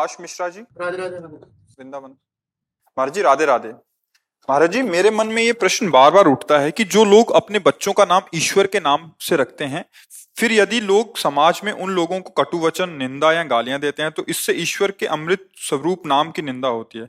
आकाश मिश्रा जी। राधे राधे वृंदावन। महाराज जी राधे राधे। महाराज जी मेरे मन में ये प्रश्न बार बार उठता है कि जो लोग अपने बच्चों का नाम ईश्वर के नाम से रखते हैं फिर यदि लोग समाज में उन लोगों को कटु वचन निंदा या गालियाँ देते हैं तो इससे ईश्वर के अमृत स्वरूप नाम की निंदा होती है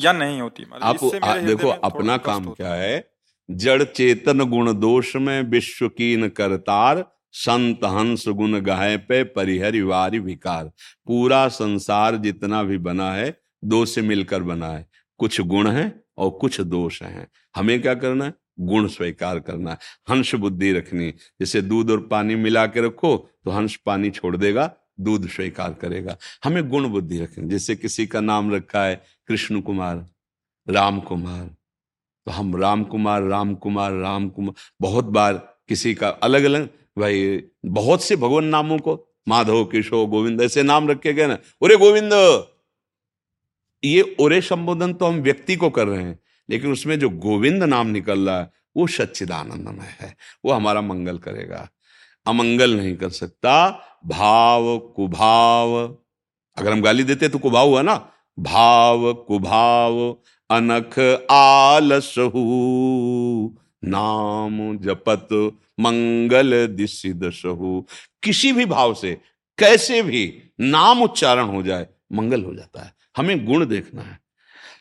या नहीं होती? आप इससे आ, मेरे देखो अपना काम क्या है? जड़ चेतन गुण दोष में विश्व कीन करतार संत हंस गुण गाय पे परिहरि वारी विकार। पूरा संसार जितना भी बना है, दो से मिलकर बना है। कुछ गुण है और कुछ दोष हैं। हमें क्या करना है? गुण स्वीकार करना है। हंस बुद्धि रखनी जैसे दूध और पानी मिला के रखो तो हंस पानी छोड़ देगा, दूध स्वीकार करेगा। हमें गुण बुद्धि रखनी जैसे किसी का नाम रखा है, कृष्ण कुमार, राम कुमार। तो हम राम कुमार राम कुमार राम कुमार। बहुत बार किसी का अलग अलग भाई, बहुत से भगवान नामों को, माधव, किशोर, गोविंद, ऐसे नाम रखे गए ना। अरे गोविंद, ये ओरे संबोधन तो हम व्यक्ति को कर रहे हैं, लेकिन उसमें जो गोविंद नाम निकल रहा है, वो सच्चिदानंदमय है, वो हमारा मंगल करेगा। अमंगल नहीं कर सकता, भाव, कुभाव। अगर हम गाली देते तो कुभाव हुआ ना? भाव, कुभाव, अनख आलसहु नाम जपत मंगल दिशि दशहु। किसी भी भाव से, कैसे भी नाम उच्चारण हो जाए, मंगल हो जाता है। हमें गुण देखना है।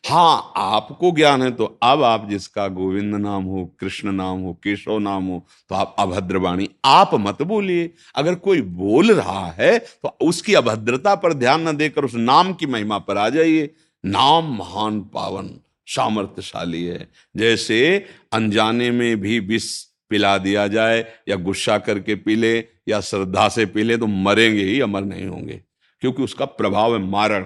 हाँ आपको ज्ञान है तो अब आप जिसका गोविंद नाम हो, कृष्ण नाम हो, केशव नाम हो तो आप अभद्रवाणी, आप मत बोलिए। अगर कोई बोल रहा है तो उसकी अभद्रता पर ध्यान न देकर उस नाम की महिमा पर आ जाइए। नाम महान पावन, सामर्थ्यशाली है। जैसे अनजाने में भी विष पिला दिया जाए या गुस्सा करके पी ले या श्रद्धा से पी ले तो मरेंगे ही, अमर नहीं होंगे। क्योंकि उसका प्रभाव है मारण।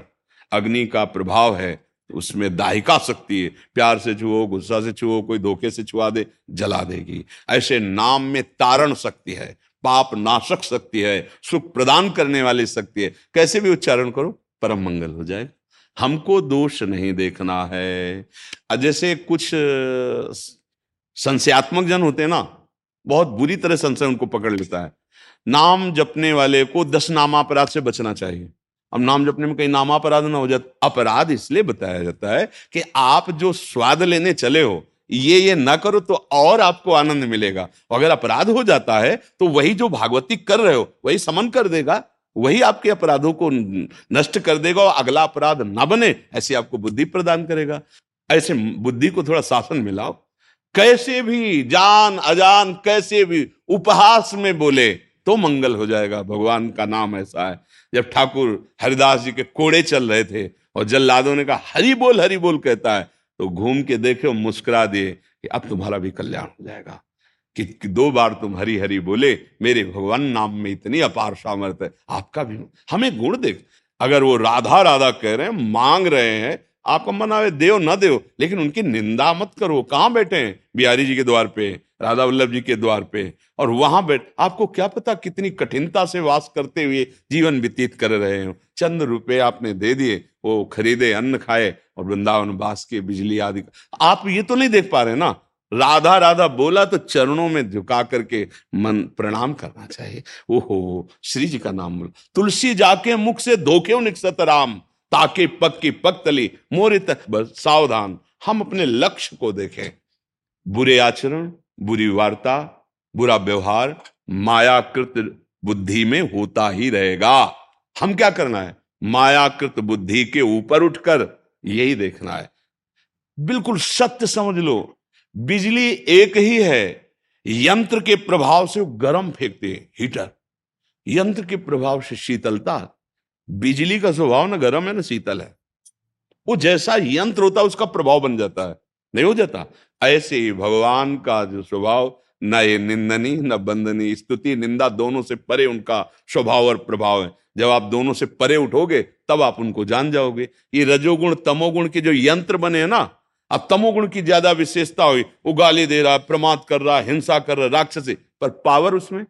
अग्नि का प्रभाव है उसमें दाहिका शक्ति है। प्यार से छुओ, गुस्सा से छुओ, कोई धोखे से छुआ दे, जला देगी। ऐसे नाम में तारण शक्ति है, पाप नाशक शक्ति है, सुख प्रदान करने वाली शक्ति है। कैसे भी उच्चारण करो, परम मंगल हो जाए। हमको दोष नहीं देखना है। जैसे कुछ संशयात्मक जन होते हैं ना, बहुत बुरी तरह संशय उनको पकड़ लेता है। नाम जपने वाले को दस नामापराध से बचना चाहिए। अब नाम जपने में कहीं नामापराध ना हो जाए, अपराध इसलिए बताया जाता है कि आप जो स्वाद लेने चले हो, ये ये ना करो तो और आपको आनंद मिलेगा। अगर अपराध हो जाता है तो वही जो भागवती कर रहे हो, वही समन कर देगा, वही आपके अपराधों को नष्ट कर देगा और अगला अपराध ना बने, ऐसी आपको बुद्धि प्रदान करेगा। ऐसे बुद्धि को थोड़ा शासन मिलाओ। कैसे भी जान अजान कैसे भी उपहास में बोले तो मंगल हो जाएगा। भगवान का नाम ऐसा है। जब ठाकुर हरिदास जी के कोड़े चल रहे थे और जल्लादों ने कहा हरि बोल हरि बोल कहता है तो घूम के देखे और मुस्कुरा दिए कि अब तुम्हारा भी कल्याण हो जाएगा। कि, कि दो बार तुम हरि हरि बोले मेरे भगवान नाम में इतनी अपार सामर्थ है। आपका भी हमें गुण देख। अगर वो राधा राधा कह रहे हैं मांग रहे हैं आपका मन आवे, देव न देव, लेकिन उनकी निंदा मत करो। कहाँ बैठे हैं? बिहारी जी के द्वार पे, राधा वल्लभ जी के द्वार पे, और वहाँ बैठ, आपको क्या पता कितनी कठिनता से वास करते हुए जीवन व्यतीत कर रहे हो? चंद रुपए आपने दे दिए, वो खरीदे, अन्न खाए, और वृंदावन बास के बिजली आदि आप ये तो नहीं देख पा रहे ना? राधा राधा बोला तो चरणों में झुका करके मन प्रणाम करना चाहिए। ओहो, श्री जी का नाम बोला। तुलसी जाके मुख से धोखे निकसत राम। ताके पग की पग तली, मोरे तक बस सावधान। हम अपने लक्ष्य को देखें। बुरे आचरण, बुरी वार्ता, बुरा व्यवहार, मायाकृत बुद्धि में होता ही रहेगा। हम क्या करना है? मायाकृत बुद्धि के ऊपर उठकर यही देखना है। बिल्कुल सत्य समझ लो। बिजली एक ही है। यंत्र के प्रभाव से गर्म फेंकते हैं, हीटर। यंत्र के प्रभाव से शीतलता बिजली का स्वभाव ना गर्म है, ना शीतल है। वो जैसा यंत्र होता है, उसका प्रभाव बन जाता है। नहीं हो जाता? ऐसे ही भगवान का जो स्वभाव, न ये निंदनी, न बंदनी, स्तुति, निंदा दोनों से परे उनका स्वभाव और प्रभाव है। जब आप दोनों से परे उठोगे, तब आप उनको जान जाओगे। ये रजोगुण, तमोगुण के जो यंत्र बने हैं ना, अब तमोगुण की ज़्यादा विशेषता हुई। वो गाली दे रहा, प्रमाद कर रहा, हिंसा कर रहा, राक्षसी। पर पावर उसमें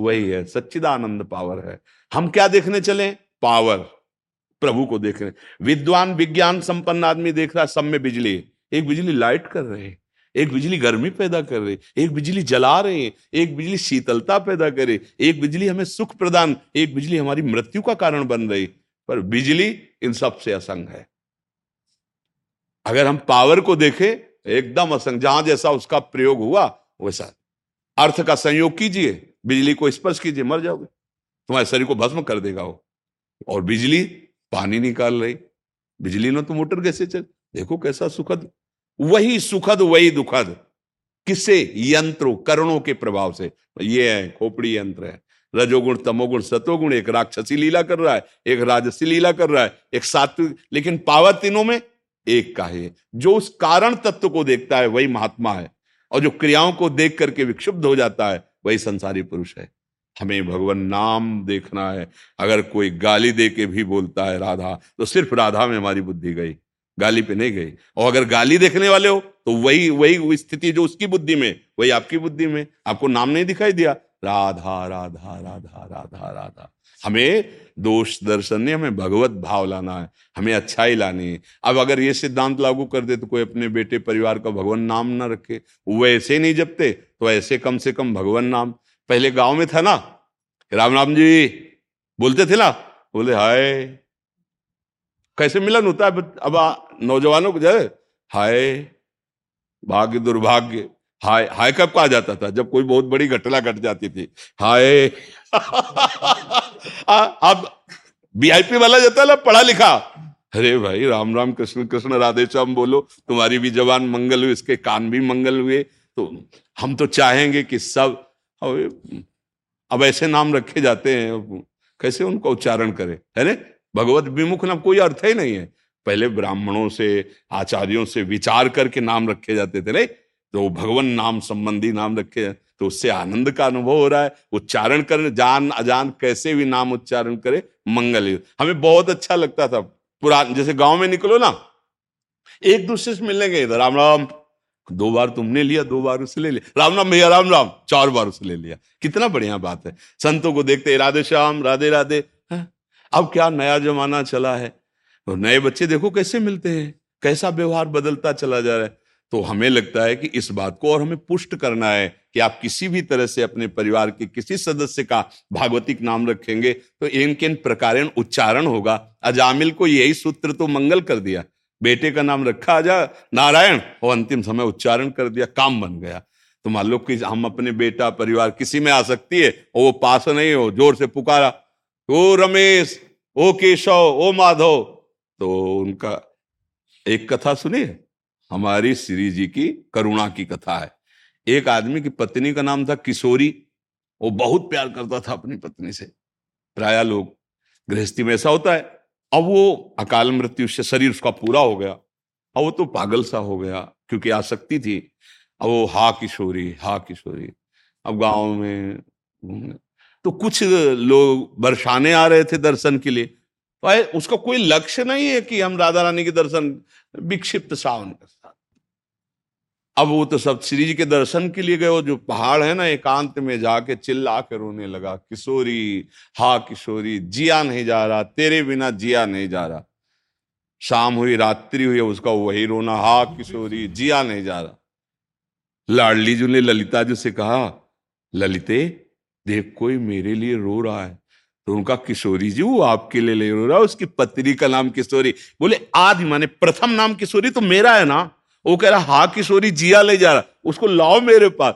वही है, सच्चिदानंद पावर है। हम क्या देखने चले? पावर, प्रभु को देख रहे हैं। विद्वान, विज्ञान संपन्न आदमी देख रहा है, सब में बिजली एक बिजली लाइट कर रहे हैं, एक बिजली गर्मी पैदा कर रही एक बिजली जला रहे हैं, एक बिजली शीतलता पैदा करे, एक बिजली हमें सुख प्रदान, एक बिजली हमारी मृत्यु का कारण बन रही। पर बिजली इन सबसे असंग है। अगर हम पावर को देखें, एकदम असंग, जहाँ जैसा उसका प्रयोग हुआ, वैसा। अर्थ का संयोग कीजिए, बिजली को स्पर्श कीजिए, मर जाओगे। तुम्हारे शरीर को भस्म कर देगा वो। और बिजली, पानी निकाल रही। बिजली ना तो मोटर कैसे चल। देखो कैसा सुखद। वही सुखद, वही दुखद। किससे यंत्रों, करणों के प्रभाव से। ये है, खोपड़ी यंत्र है। रजोगुण, तमोगुण, सतोगुण, एक राक्षसी लीला कर रहा है, एक राजसी लीला कर रहा है, एक सात्विक लेकिन पावर तीनों में एक का है। जो उस कारण तत्व को देखता है, वही महात्मा है। और जो क्रियाओं को देख करके विक्षुब्ध हो जाता है, वही संसारी पुरुष है। हमें भगवान नाम देखना है। अगर कोई गाली दे के भी बोलता है राधा तो सिर्फ़ राधा में हमारी बुद्धि गई, गाली पे नहीं गई। और अगर गाली देखने वाले हो तो वही वही स्थिति जो उसकी बुद्धि में, वही आपकी बुद्धि में। आपको नाम नहीं दिखाई दिया। राधा राधा राधा राधा राधा। हमें दोष दर्शन नहीं, हमें भगवत भाव लाना है। हमें अच्छाई लानी है। अब अगर ये सिद्धांत लागू कर दे तो कोई अपने बेटे, परिवार का भगवान नाम ना रखे। वो ऐसे नहीं जपते तो ऐसे कम से कम भगवान नाम। पहले गाँव में था ना राम राम जी बोलते थे ना, बोले, हाय, कैसे मिलन होता है अब नौजवानों को जाए हाय, भाग्य दुर्भाग्य, हाय हाय कब कहा जाता था? जब कोई बहुत बड़ी घटना घट जाती थी, हाय अब वीआईपी वाला जाता है ना, पढ़ा लिखा, अरे भाई, राम राम, कृष्ण कृष्ण, राधे श्याम बोलो, तुम्हारी भी जवान मंगल हुई, इसके कान भी मंगल हुए तो हम तो चाहेंगे कि सब अब ऐसे नाम रखे जाते हैं कैसे उनका उच्चारण करें? है ना? भगवत विमुख नाम कोई अर्थ ही नहीं है। पहले ब्राह्मणों से, आचार्यों से विचार करके नाम रखे जाते थे, नहीं? तो भगवान नाम संबंधी नाम रखे तो उससे आनंद का अनुभव हो रहा है। उच्चारण कर, जान, अजान कैसे भी नाम उच्चारण करे, मंगल हमें बहुत अच्छा लगता था। पुरान, जैसे गाँव में निकलो ना, एक दूसरे से मिलने गए राम राम दो बार तुमने लिया, दो बार उससे ले लिया। राम राम भैया, राम राम। चार बार उससे ले लिया। कितना बढ़िया बात है। संतों को देखते राधे श्याम, राधे राधे। अब क्या नया जमाना चला है? तो नए बच्चे देखो कैसे मिलते हैं? कैसा व्यवहार बदलता चला जा रहा है? तो हमें लगता है कि इस बात को और हमें पुष्ट करना है कि आप किसी भी तरह से अपने परिवार के किसी सदस्य का भागवतिक नाम रखेंगे तो इनके इन प्रकार उच्चारण होगा। अजामिल को यही सूत्र तो मंगल कर दिया। बेटे का नाम रखा आजा नारायण। और अंतिम समय उच्चारण कर दिया, काम बन गया। तो मान लो कि हम अपने बेटा, परिवार किसी में आ सकती है, और वो पास नहीं हो, ज़ोर से पुकारा, ओ रमेश, ओ केशव, ओ माधव। तो उनका एक कथा सुनिए। हमारी श्री जी की करुणा की कथा है। एक आदमी की पत्नी का नाम था किशोरी। वो बहुत प्यार करता था अपनी पत्नी से। प्राय लोग गृहस्थी में ऐसा होता है। अब वो अकाल मृत्यु से शरीर उसका पूरा हो गया। अब वो तो पागल सा हो गया, क्योंकि आसक्ति थी। अब वो हा किशोरी हा किशोरी। अब गाँव में तो कुछ लोग बरसाने आ रहे थे दर्शन के लिए। तो उसका कोई लक्ष्य नहीं है कि हम राधा रानी के दर्शन, विक्षिप्त सावन के साथ अब वो तो सब श्री जी के दर्शन के लिए गए, वो जो पहाड़ है ना, एकांत में जाके चिल्ला के रोने लगा, किशोरी, हा किशोरी, जिया नहीं जा रहा, तेरे बिना जिया नहीं जा रहा। शाम हुई, रात्रि हुई उसका वही रोना, हा किशोरी, जिया नहीं जा रहा। लाडली जी ने ललिता जी से कहा, ललिते, देख कोई मेरे लिए रो रहा है। तो उनका किशोरी जी, वो आपके लिए ले रो रहा है, उसकी पत्नी का नाम किशोरी। बोले, आदि माने प्रथम नाम किशोरी तो मेरा है ना। वो कह रहा, हा, किशोरी, जिया ले जा रहा। उसको लाओ मेरे पास।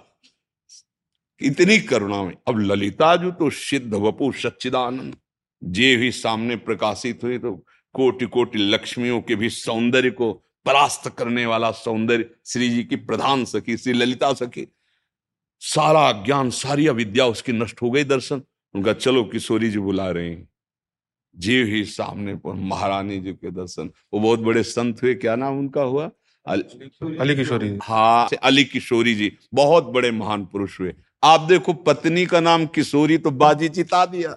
इतनी करुणा में। अब ललिता जो तो सिद्ध वपु सच्चिदानंद। जे भी सामने प्रकाशित हुई तो कोटि कोटि लक्ष्मियों के भी सौंदर्य को परास्त करने वाला सौंदर्य, श्री जी की प्रधान सखी, श्री ललिता सखी। सारा ज्ञान, सारी अविद्या उसकी नष्ट हो गई दर्शन। उनका, चलो किशोरी जी बुला रहे हैं। जीव ही सामने पर महारानी जी के दर्शन। वो बहुत बड़े संत हुए, क्या नाम उनका हुआ? अली किशोरी हाँ अली किशोरी जी बहुत बड़े महान पुरुष हुए। आप देखो पत्नी का नाम किशोरी तो बाजी जिता दिया।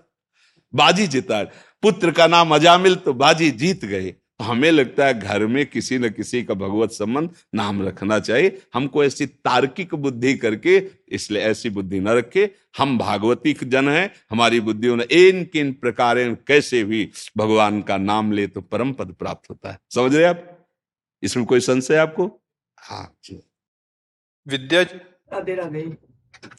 बाजी जिता। पुत्र का नाम अजामिल तो बाजी जीत गए। हमें लगता है घर में किसी न किसी का भगवत संबंध नाम रखना चाहिए। हमको ऐसी तार्किक बुद्धि करके इसलिए ऐसी बुद्धि न रखे। हम भागवती जन हैं हमारी बुद्धियों ने इन किन प्रकार कैसे भी भगवान का नाम ले तो परम पद प्राप्त होता है। समझ रहे आप? इसमें कोई संशय आपको? हाँ जी। विद्या राधे राधे।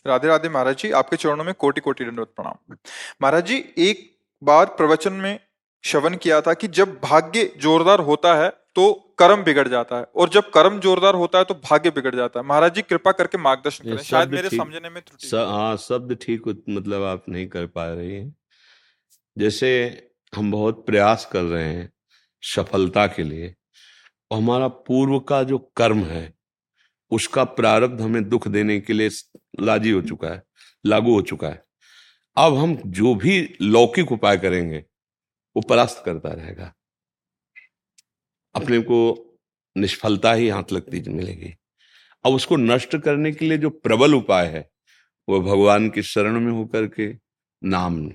राधे राधे महाराज जी आपके चरणों में कोटि कोटि दंडवत प्रणाम। महाराज जी एक बार प्रवचन में श्रवण किया था कि जब भाग्य जोरदार होता है तो कर्म बिगड़ जाता है और जब कर्म जोरदार होता है तो भाग्य बिगड़ जाता है। महाराज जी कृपा करके मार्गदर्शन करें। शायद मेरे समझने में त्रुटि हाँ। शब्द ठीक मतलब आप नहीं कर पा रही हैं। जैसे हम बहुत प्रयास कर रहे हैं सफलता के लिए और हमारा पूर्व का जो कर्म है, उसका प्रारब्ध हमें दुख देने के लिए लाजी हो चुका है, लागू हो चुका है। अब हम जो भी लौकिक उपाय करेंगे, वो परास्त करता रहेगा। अपने को निष्फलता ही हाथ लगती मिलेगी। अब उसको नष्ट करने के लिए जो प्रबल उपाय है, वो भगवान की शरण में होकर के नाम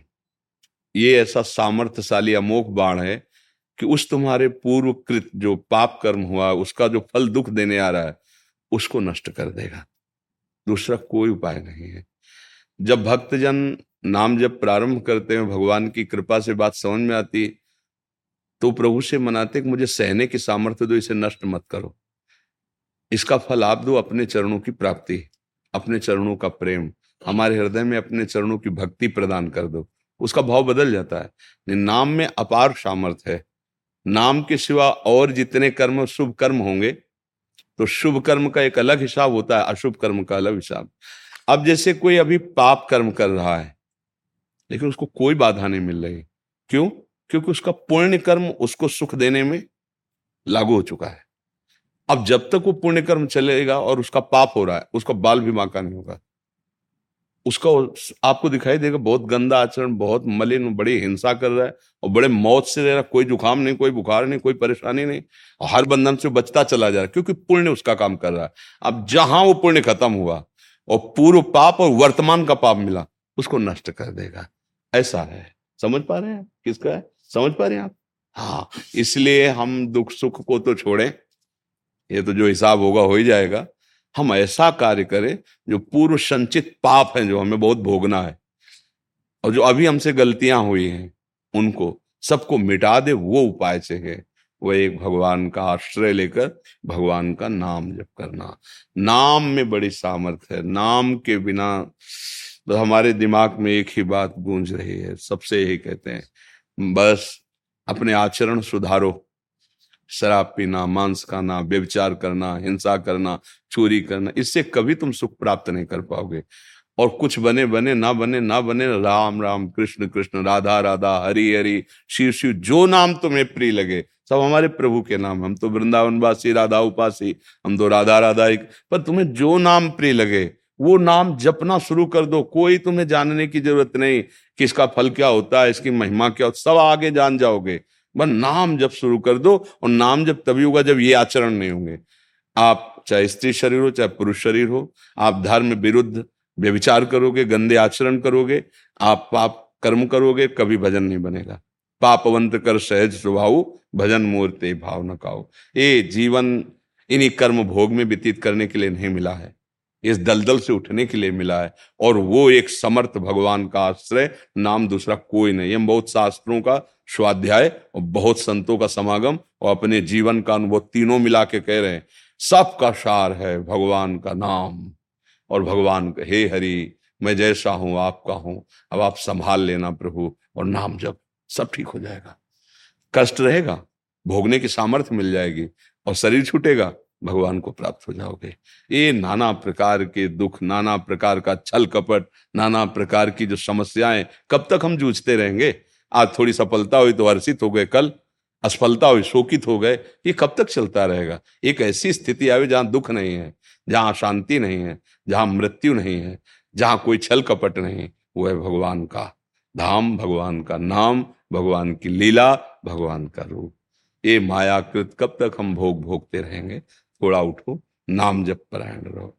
ये ऐसा सामर्थ्यशाली अमोक बाण है कि उस तुम्हारे पूर्व कृत जो पाप कर्म हुआ, उसका जो फल दुख देने आ रहा है, उसको नष्ट कर देगा। दूसरा कोई उपाय नहीं है। जब भक्तजन नाम जब प्रारंभ करते हैं, भगवान की कृपा से बात समझ में आती तो प्रभु से मनाते कि मुझे सहने की सामर्थ्य दो, इसे नष्ट मत करो। इसका फल आप दो, अपने चरणों की प्राप्ति, अपने चरणों का प्रेम, हमारे हृदय में अपने चरणों की भक्ति प्रदान कर दो। उसका भाव बदल जाता है। नाम में अपार सामर्थ्य है। नाम के सिवा और जितने कर्म शुभ कर्म होंगे तो शुभ कर्म का एक अलग हिसाब होता है, अशुभ कर्म का अलग हिसाब। अब जैसे कोई अभी पाप कर्म कर रहा है, लेकिन उसको कोई बाधा नहीं मिल रही। क्यों? क्योंकि उसका पुण्य कर्म उसको सुख देने में लागू हो चुका है। अब जब तक वो पुण्य कर्म चलेगा और उसका पाप हो रहा है, उसका बाल भी बांका नहीं होगा। उसका आपको दिखाई देगा, बहुत गंदा आचरण, बहुत मलिन, बड़ी हिंसा कर रहा है और बड़े मौत से रह रहा कोई जुकाम नहीं, कोई बुखार नहीं, कोई परेशानी नहीं, और हर बंधन से बचता चला जा रहा है, क्योंकि पुण्य उसका काम कर रहा है। अब जहाँ वो पुण्य खत्म हुआ और पूर्व पाप और वर्तमान का पाप मिला, उसको नष्ट कर देगा। ऐसा है। समझ पा रहे हैं किसका है? समझ पा रहे हैं आप? हाँ इसलिए हम दुख सुख को तो छोड़ें, ये तो जो हिसाब होगा हो ही जाएगा। हम ऐसा कार्य करें जो पूर्व संचित पाप है, जो हमें बहुत भोगना है। और जो अभी हमसे गलतियाँ हुई हैं, उनको सबको मिटा दे, वो उपाय से है। वो एक भगवान का आश्रय लेकर भगवान का नाम जप करना। नाम में बड़ी सामर्थ्य है। नाम के बिना तो हमारे दिमाग में एक ही बात गूंज रही है। सबसे यही कहते हैं, बस अपने आचरण सुधारो। शराब पीना, मांस खाना व्यविचार करना, हिंसा करना, चोरी करना, इससे कभी तुम सुख प्राप्त नहीं कर पाओगे। और कुछ बने बने, ना बने ना बने, राम राम, कृष्ण कृष्ण, राधा राधा, हरि हरि शिव शिव जो नाम तुम्हें प्रिय लगे, सब हमारे प्रभु के नाम। हम तो वृंदावनवासी, राधा उपासी, हम तो राधा राधा एक पर तुम्हें जो नाम प्रिय लगे, वो नाम जपना शुरू कर दो। कोई तुम्हें जानने की ज़रूरत नहीं कि इसका फल क्या होता है, इसकी महिमा क्या होता सब आगे जान जाओगे। बस नाम जब शुरू कर दो और नाम जब तभी होगा जब ये आचरण नहीं होंगे। आप चाहे स्त्री शरीर हो, चाहे पुरुष शरीर हो, आप धर्म विरुद्ध व्यविचार करोगे, गंदे आचरण करोगे, आप पाप कर्म करोगे, कभी भजन नहीं बनेगा। पापवंत कर सहज स्वभाव, भजन मूर्ते भाव न काओ। ये जीवन इन्हीं कर्म भोग में व्यतीत करने के लिए नहीं मिला है। इस दलदल से उठने के लिए मिला है और वो एक समर्थ भगवान का आश्रय, नाम दूसरा कोई नहीं हम बहुत शास्त्रों का स्वाध्याय और बहुत संतों का समागम और अपने जीवन का अनुभव तीनों मिला के कह रहे हैं, सबका सार है भगवान का नाम। और भगवान का, हे हरि, मैं जैसा हूँ, आपका हूँ, अब आप संभाल लेना प्रभु और नाम जब सब ठीक हो जाएगा। कष्ट रहेगा, भोगने की सामर्थ्य मिल जाएगी और शरीर छूटेगा, भगवान को प्राप्त हो जाओगे। ये नाना प्रकार के दुख, नाना प्रकार का छल कपट, नाना प्रकार की जो समस्याएँ, कब तक हम जूझते रहेंगे? आज थोड़ी सफलता हुई तो हर्षित हो गए कल असफलता हुई शोकित हो गए। ये कब तक चलता रहेगा? एक ऐसी स्थिति आवे जहाँ दुख नहीं है जहाँ शांति नहीं है जहाँ मृत्यु नहीं है जहाँ कोई छल कपट नहीं वो है भगवान का धाम भगवान का नाम भगवान की लीला भगवान का रूप। ये मायाकृत कब तक हम भोग भोगते रहेंगे? थोड़ा उठो नाम जप परायण रहो।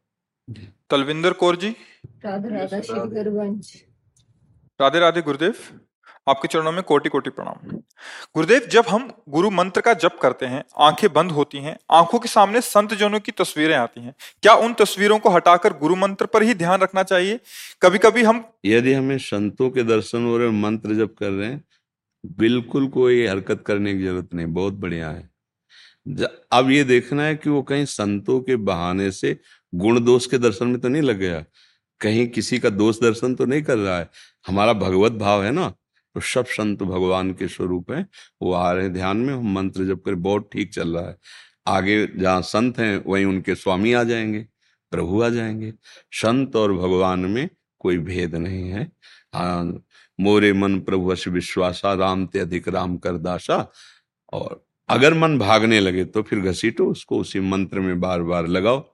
तलविंदर कौर जी। राधा राधा गुरुदेव। आपके चरणों में कोटि कोटि प्रणाम। गुरुदेव, जब हम गुरु मंत्र का जप करते हैं, आँखें बंद होती हैं, आँखों के सामने संत जनों की तस्वीरें आती हैं, क्या उन तस्वीरों को हटाकर गुरु मंत्र पर ही ध्यान रखना चाहिए? कभी कभी हम यदि हमें संतों के दर्शन हो रहे मंत्र जप कर रहे हैं, बिल्कुल कोई हरकत करने की ज़रूरत नहीं, बहुत बढ़िया है। अब ये देखना है कि वो कहीं संतों के बहाने से गुण दोष के दर्शन में तो नहीं लग गया? कहीं किसी का दोष दर्शन तो नहीं कर रहा है? हमारा भगवत भाव है ना? तो सब संत भगवान के स्वरूप है, वो आ रहे ध्यान में हम मंत्र जब कर बहुत ठीक चल रहा है। आगे जहाँ संत हैं, वहीं उनके स्वामी आ जाएँगे, प्रभु आ जाएँगे। संत और भगवान में कोई भेद नहीं है। हाँ मोरे मन प्रभु अश विश्वासा, राम ते अधिक राम कर दासा। और अगर मन भागने लगे तो फिर घसीटो उसको, उसी मंत्र में बार बार लगाओ।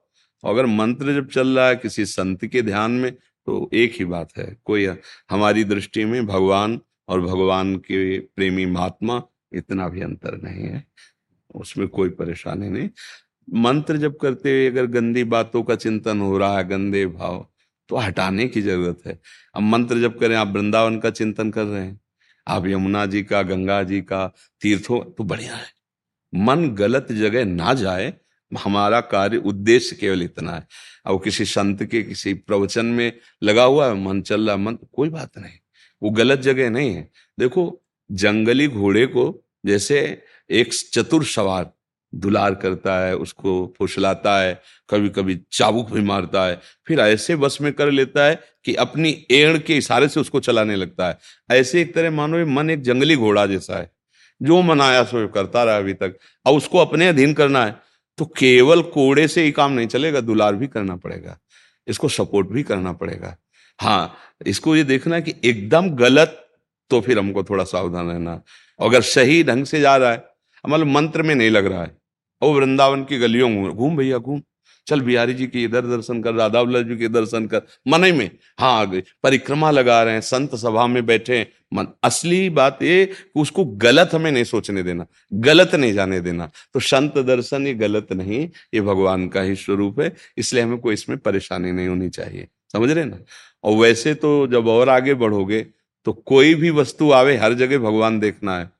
अगर मंत्र जब चल रहा है किसी संत के ध्यान में तो एक ही बात है, कोई हमारी दृष्टि में भगवान और भगवान के प्रेमी महात्मा इतना भी अंतर नहीं है। उसमें कोई परेशानी नहीं। मंत्र जब करते हुए अगर गंदी बातों का चिंतन हो रहा है, गंदे भाव तो हटाने की ज़रूरत है। अब मंत्र जब करें, आप वृंदावन का चिंतन कर रहे हैं, आप यमुना जी का, गंगा जी का तीर्थों तो बढ़िया है। मन गलत जगह ना जाए, हमारा कार्य उद्देश्य केवल इतना है। अब किसी संत के किसी प्रवचन में लगा हुआ है, मन चल रहा मन, कोई बात नहीं। वो गलत जगह नहीं है। देखो, जंगली घोड़े को जैसे एक चतुर सवार दुलार करता है, उसको फुसलाता है कभी कभी चाबुक भी मारता है, फिर ऐसे बस में कर लेता है कि अपनी एड़ के इशारे से उसको चलाने लगता है। ऐसे एक तरह मानो मन एक जंगली घोड़ा जैसा है, जो मनाया सो करता रहा अभी तक, अब उसको अपने अधीन करना है तो केवल कोड़े से ही काम नहीं चलेगा, दुलार भी करना पड़ेगा, इसको सपोर्ट भी करना पड़ेगा। हाँ इसको ये देखना कि एकदम गलत तो फिर हमको थोड़ा सावधान रहना। अगर सही ढंग से जा रहा है मतलब मंत्र में नहीं लग रहा है वो वृंदावन की गलियों में, घूम भैया, घूम। चल बिहारी जी के इधर दर्शन कर, राधा वल्लभ जी के दर्शन कर। मन ही में हाँ आ गई। परिक्रमा लगा रहे हैं, संत सभा में बैठे मन, असली बात ये, उसको गलत हमें नहीं सोचने देना, गलत नहीं जाने देना। तो संत दर्शन ये गलत नहीं, ये भगवान का ही स्वरूप है, इसलिए हमें कोई इसमें परेशानी नहीं होनी चाहिए। समझ रहे ना? और वैसे तो जब और आगे बढ़ोगे तो कोई भी वस्तु आवे, हर जगह भगवान देखना है।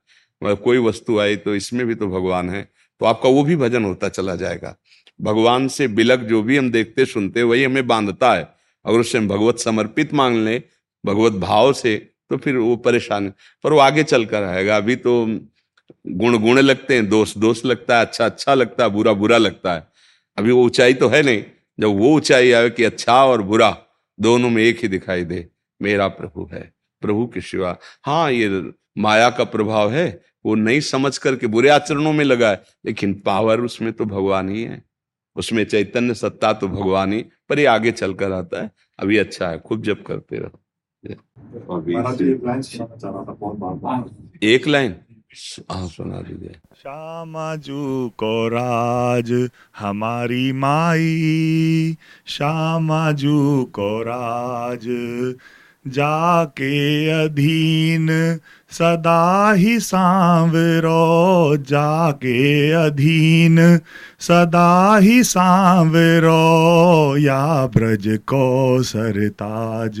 मतलब कोई वस्तु आई तो इसमें भी तो भगवान है। तो आपका वो भी भजन होता चला जाएगा। भगवान से बिलक जो भी हम देखते, सुनते, वही हमें बांधता है। अगर उससे हम भगवत समर्पित मांग लें, भगवत भाव से तो फिर वो परेशान है। पर वो आगे चल कर आएगा। अभी तो गुण गुण लगते हैं, दोष दोष लगता है अच्छा अच्छा लगता है, बुरा बुरा लगता है। अभी वो ऊंचाई तो है नहीं। जब वो ऊंचाई आए कि अच्छा और बुरा दोनों में एक ही दिखाई दे मेरा प्रभु है प्रभु के शिवा हाँ ये माया का प्रभाव है वो नहीं समझ करके बुरे आचरणों में लगा है लेकिन पावर उसमें तो भगवान ही है। उसमें चैतन्य सत्ता तो भगवान ही पर ये आगे चलकर आता है अभी अच्छा है खूब जब करते रहो। एक लाइन? हाँ सुना दीजिए। को राज हमारी माई श्यामाजू को राज जाके अधीन सदा ही सांवरो जाके अधीन सदा ही सांवरो या ब्रज को सरताज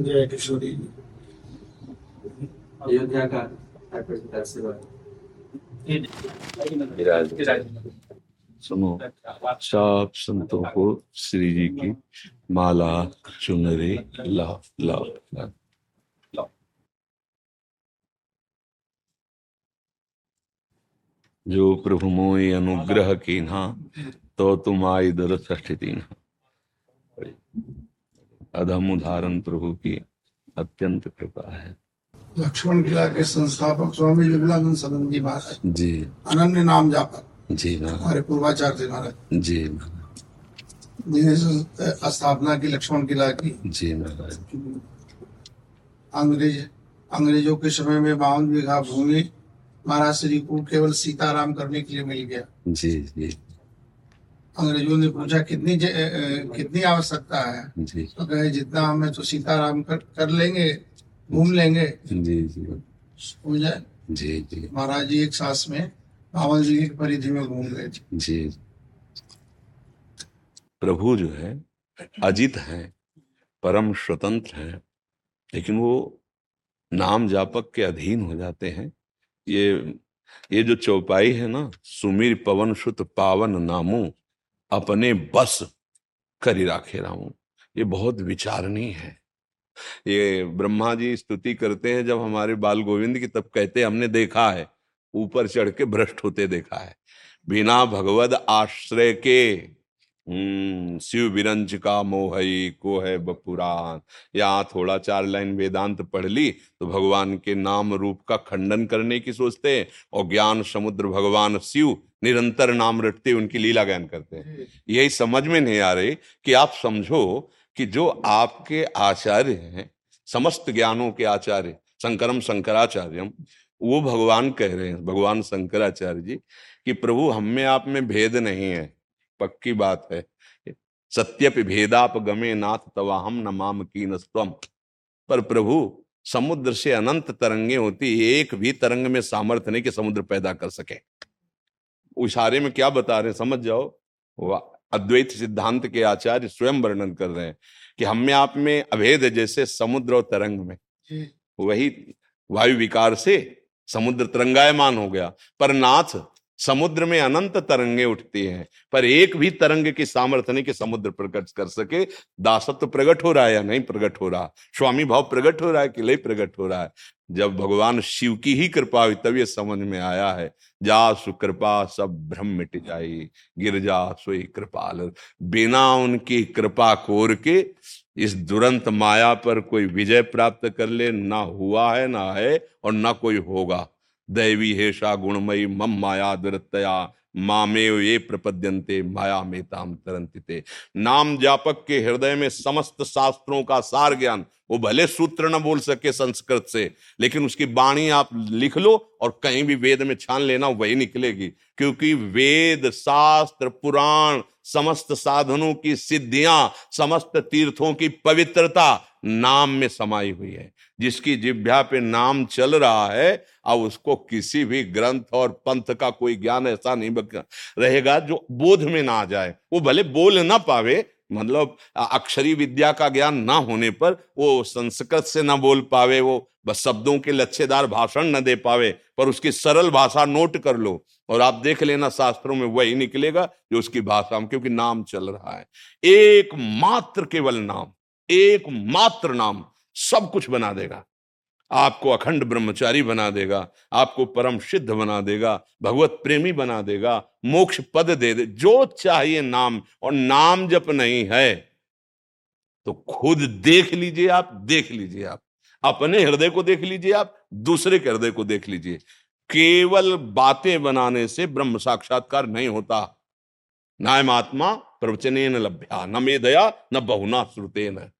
जय किशोरी अयोध्या का सुनो सब संतों को श्री जी की माला चुनरी लाभ लाभ लाभ जो प्रभु मोई अनुग्रह कीन्हा तो तुम आई दर ष्ठी दीन्हा। अधम उदाहरण प्रभु की अत्यंत कृपा है। लक्ष्मण किला के संस्थापक स्वामी विवेकानंद सदन जी महाराज जी। अनन्य नाम जापक जी हमारे पूर्वाचार्य महाराज। जी स्थापना की लक्ष्मण किला की। जी महाराज। अंग्रेज़ अंग्रेज़ों के समय में बावन बीघा भूमि महाराज श्री को केवल सीताराम करने के लिए मिल गया। जी जी। अंग्रेज़ों ने पूछा कितनी ज- अ, कितनी आवश्यकता है? तो कहे जितना हमें तो सीताराम कर, कर लेंगे घूम लेंगे। जी जी हो जाए जी जी। महाराज जी एक सांस में बावन जी की परिधि में घूम गए थे। जी। प्रभु जो है अजित है परम स्वतंत्र है लेकिन वो नाम जापक के अधीन हो जाते हैं। ये ये जो चौपाई है ना सुमीर पवन सुत पावन नामो अपने बस करी राखे रामू ये बहुत विचारणीय है। ये ब्रह्मा जी स्तुति करते हैं जब हमारे बाल गोविंद की तब कहते हैं, हमने देखा है, ऊपर चढ़ के भ्रष्ट होते देखा है। बिना भगवद आश्रय के हम्म शिव विरंज का मोहई को है बपुरान यहाँ थोड़ा चार लाइन वेदांत पढ़ ली तो भगवान के नाम रूप का खंडन करने की सोचते हैं। और ज्ञान समुद्र भगवान शिव निरंतर नाम रटते उनकी लीला ज्ञान करते हैं। यही समझ में नहीं आ रही कि आप समझो कि जो आपके आचार्य हैं, समस्त ज्ञानों के आचार्य, शंकरम शंकराचार्यम, वो भगवान कह रहे हैं, भगवान शंकराचार्य जी, कि प्रभु हम में आप में भेद नहीं है, पक्की बात है। सत्यपि भेदाप गमे नाथ तवा हम नमाम की नस्तम पर प्रभु, समुद्र से अनंत तरंगे होती, एक भी तरंग में सामर्थ्य नहीं कि समुद्र पैदा कर सके। इशारे में क्या बता रहे हैं? समझ जाओ। वाह अद्वैत सिद्धांत के आचार्य स्वयं वर्णन कर रहे हैं कि हम में आप में अभेद है जैसे समुद्र और तरंग में। वही वायु विकार से समुद्र तरंगायमान हो गया। पर नाथ समुद्र में अनंत तरंगे उठती हैं पर एक भी तरंग की सामर्थ्य नहीं कि समुद्र प्रकट कर सके। दासत्व प्रकट हो रहा है या नहीं प्रकट हो रहा? स्वामी भाव प्रकट हो रहा है कि नहीं प्रकट हो रहा है? जब भगवान शिव की ही कृपा हुई, तब ये समझ में आया है, जा सुकृपा, सब भ्रम मिट जाई गिर जा सोई कृपाल। बिना उनकी कृपा कोर के इस दुरंत माया पर कोई विजय प्राप्त कर ले, ना हुआ है, ना है और ना कोई होगा। दैवी हेषा गुणमयी मम माया दुरतया मामेव ये प्रपद्यंते माया में ताम तरंतिते नाम जापक के हृदय में समस्त शास्त्रों का सार ज्ञान, वो भले सूत्र न बोल सके संस्कृत से, लेकिन उसकी बाणी आप लिख लो और कहीं भी वेद में छान लेना, वही निकलेगी। क्योंकि वेद, शास्त्र, पुराण, समस्त साधनों की सिद्धियाँ, समस्त तीर्थों की पवित्रता नाम में समाई हुई है। जिसकी जिभ्या पे नाम चल रहा है, अब उसको किसी भी ग्रंथ और पंथ का कोई ज्ञान ऐसा नहीं रहेगा जो बोध में ना आ जाए। वो भले बोल ना पावे मतलब अक्षरी विद्या का ज्ञान ना होने पर वो संस्कृत से ना बोल पावे, वो बस शब्दों के लच्छेदार भाषण न दे पावे, पर उसकी सरल भाषा नोट कर लो और आप देख लेना शास्त्रों में वही निकलेगा जो उसकी भाषा में, क्योंकि नाम चल रहा है। एकमात्र केवल नाम, एकमात्र नाम सब कुछ बना देगा। आपको अखंड ब्रह्मचारी बना देगा, आपको परम सिद्ध बना देगा, भगवत प्रेमी बना देगा, मोक्ष पद दे दे, जो चाहिए नाम, और नाम जप नहीं है तो खुद देख लीजिए आप, देख लीजिए आप। अपने हृदय को देख लीजिए आप, दूसरे के हृदय को देख लीजिए। केवल बातें बनाने से ब्रह्म साक्षात्कार नहीं होता। नायम आत्मा प्रवचने न लभ्या न मेधया न बहुना श्रुते न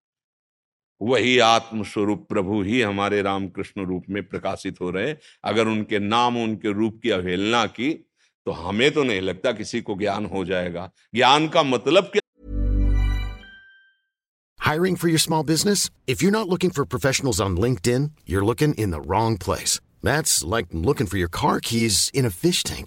वही आत्मस्वरूप प्रभु ही हमारे रामकृष्ण रूप में प्रकाशित हो रहे अगर उनके नाम, उनके रूप की अवहेलना की तो हमें तो नहीं लगता किसी को ज्ञान हो जाएगा। ज्ञान का मतलब क्या? Hiring for your small business if you not looking for professional on LinkedIn you are looking in the wrong place like looking for your car in a fish thing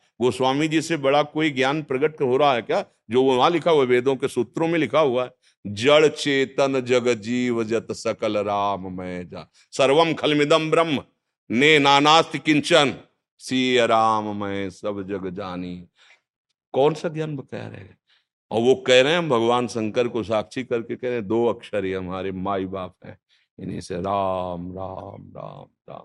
Goswami ji से बड़ा कोई ज्ञान प्रकट हो रहा है क्या? जो वहाँ लिखा हुआ वेदों के सूत्रों में लिखा हुआ है, जड़ चेतन जग जीव जत सकल राम मैं जा। सर्वम खलमिदम ब्रह्म, ने नानास्ति किंचन सी राम मैं सब जग जानी। कौन सा ज्ञान बता रहे हैं? और वो कह रहे हैं, भगवान शंकर को साक्षी करके कह रहे हैं, दो अक्षर ही हमारे माई बाप हैं, इन्हीं से राम राम राम राम।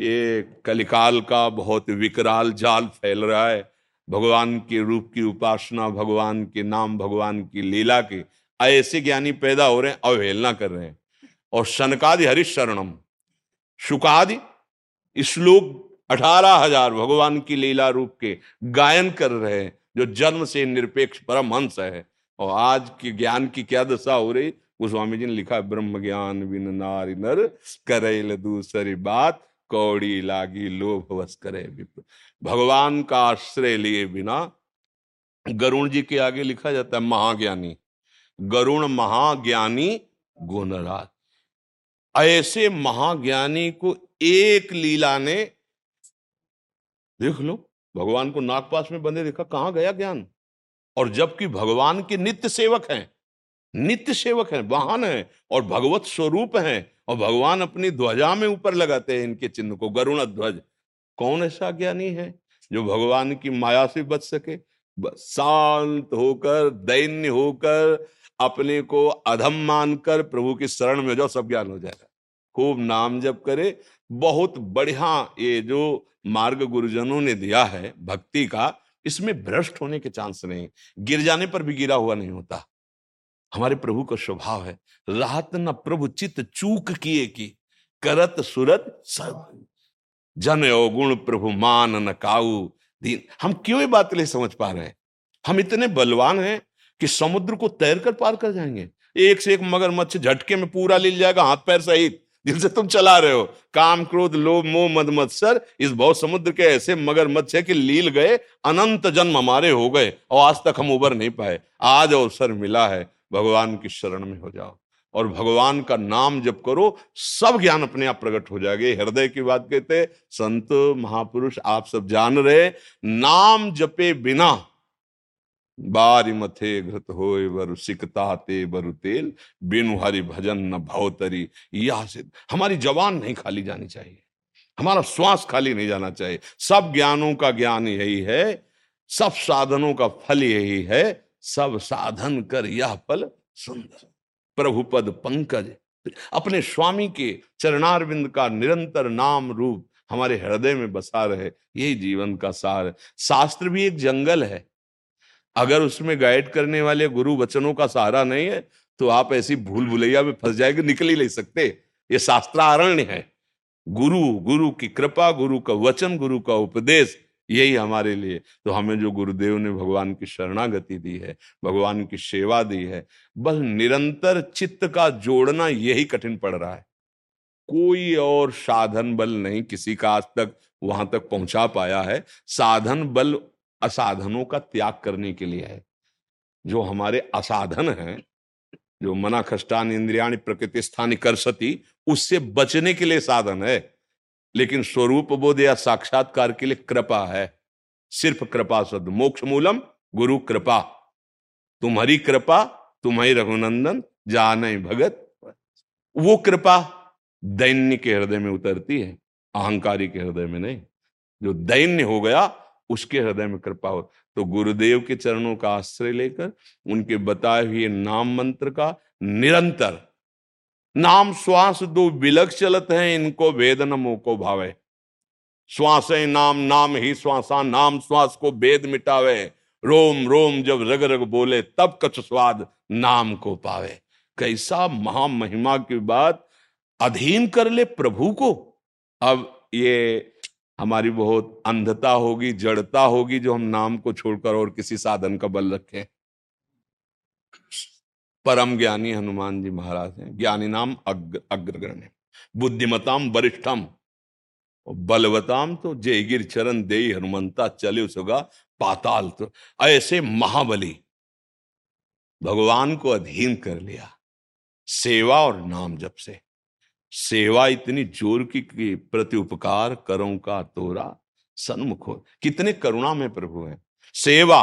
ये कलिकाल का बहुत विकराल जाल फैल रहा है। भगवान के रूप की उपासना, भगवान के नाम, भगवान की लीला के ऐसे ज्ञानी पैदा हो रहे हैं, अवहेलना कर रहे हैं। और शनकादि हरिशरणम, शुकादि श्लोक अठारह हज़ार भगवान की लीला रूप के गायन कर रहे हैं, जो जन्म से निरपेक्ष परमहंस है। और आज के ज्ञान की क्या दशा हो रही? गोस्वामी जी ने लिखा ब्रह्म ज्ञान बिन नारी नर, करेल दूसरी बात। कौड़ी लागी लोभ वस करे भगवान का आश्रय लिए बिना गरुण जी के आगे लिखा जाता है महाज्ञानी। गरुण महाज्ञानी गुणराज ऐसे महाज्ञानी को एक लीला ने देख लो, भगवान को नागपास में बंदे देखा, कहाँ गया ज्ञान? और जबकि भगवान के नित्य सेवक हैं, नित्य सेवक हैं वाहन हैं और भगवत स्वरूप हैं और भगवान अपनी ध्वजा में ऊपर लगाते हैं इनके चिन्ह को, गरुण ध्वज। कौन ऐसा ज्ञानी है जो भगवान की माया से बच सके? शांत होकर, दैन्य होकर, अपने को अधम मानकर प्रभु की शरण में जाओ, सब ज्ञान हो जाएगा। खूब नाम जप करे। बहुत बढ़िया ये जो मार्ग गुरुजनों ने दिया है भक्ति का, इसमें भ्रष्ट होने के चांस नहीं। गिर जाने पर भी गिरा हुआ नहीं होता। हमारे प्रभु का स्वभाव है राहत न प्रभु चित चूक किए की, करत सुरत सब। जन गुण प्रभु मान न काऊ दीन। हम क्यों ये बात नहीं समझ पा रहे हैं? हम इतने बलवान हैं कि समुद्र को तैर कर पार कर जाएँगे। एक से एक मगरमच्छ झटके में पूरा ले जाएगा, हाथ पैर सहित। जिनसे तुम चला रहे हो। काम, क्रोध, लोभ, मोह मद मत्सर इस बहुत समुद्र के ऐसे मगर मगरमच्छ है कि लील गए, अनंत जन्म हमारे हो गए, और आज तक हम उबर नहीं पाए। आज अवसर मिला है। भगवान की शरण में हो जाओ। और भगवान का नाम जब करो, सब ज्ञान अपने आप प्रकट हो जाएँगे। हृदय की बात कहते संत, महापुरुष, आप सब जान रहे नाम जपे बिना बारी मथे घृत होए वर, सिकताते बरु तेल, बिनु हरि भजन न भवतरी यह से हमारी जवान नहीं खाली जानी चाहिए, हमारा श्वास खाली नहीं जाना चाहिए। सब ज्ञानों का ज्ञान यही है, सब साधनों का फल यही है सब साधन कर यह पल सुंदर। प्रभु पद पंकज, अपने स्वामी के चरणारविंद का निरंतर नाम रूप हमारे हृदय में बसा रहे, यही जीवन का सार शास्त्र भी एक जंगल है। अगर उसमें गाइड करने वाले गुरु वचनों का सहारा नहीं है तो आप ऐसी भूल भुलैया में फंस जाएँगे, निकल ही नहीं सकते। ये शास्त्रारण्य है। गुरु गुरु की कृपा, गुरु का वचन, गुरु का उपदेश यही हमारे लिए। तो हमें जो गुरुदेव ने भगवान की शरणागति दी है, भगवान की सेवा दी है, बस निरंतर चित्त का जोड़ना यही कठिन पड़ रहा है। कोई और साधन बल नहीं किसी का आज तक वहाँ तक पहुँचा पाया है। साधन बल असाधनों का त्याग करने के लिए है। जो हमारे असाधन हैं, जो मना खष्टान इंद्रियाणी प्रकृति स्थानी कर सती, उससे बचने के लिए साधन है। लेकिन स्वरूप बोध या साक्षात्कार के लिए कृपा है। सिर्फ़ कृपा शब्द मोक्ष मूलम, गुरु कृपा। तुम्हारी कृपा, तुम्हारी रघुनंदन, जान भगत। वो कृपा दैन्य के हृदय में उतरती है, अहंकारी के हृदय में नहीं। जो दैन्य हो गया, उसके हृदय में कृपा हो। तो गुरुदेव के चरणों का आश्रय लेकर, उनके बताए हुए नाम मंत्र का निरंतर नाम श्वास दो बिलक चलत है, इनको वेद नमो को भावे। श्वास नाम नाम ही श्वासा, नाम श्वास को वेद मिटावे। रोम रोम जब रग रग बोले, तब कछ स्वाद नाम को पावे। कैसा महामहिमा की बात। अधीन कर ले प्रभु को। अब ये हमारी बहुत अंधता होगी, जड़ता होगी, जो हम नाम को छोड़कर और किसी साधन का बल रखें। परम ज्ञानी हनुमान जी महाराज हैं। ज्ञानी नाम अग्र, अग्रगण्य। बुद्धिमताम वरिष्ठम। बलवताम तो जय गिर चरण दे हनुमंता चले उसगा पाताल तो। ऐसे महाबली भगवान को अधीन कर लिया। सेवा और नाम जब से। सेवा इतनी ज़ोर की, कि प्रति उपकार, करों का तोरा सन्मुख हो। कितने करुणा में प्रभु है। सेवा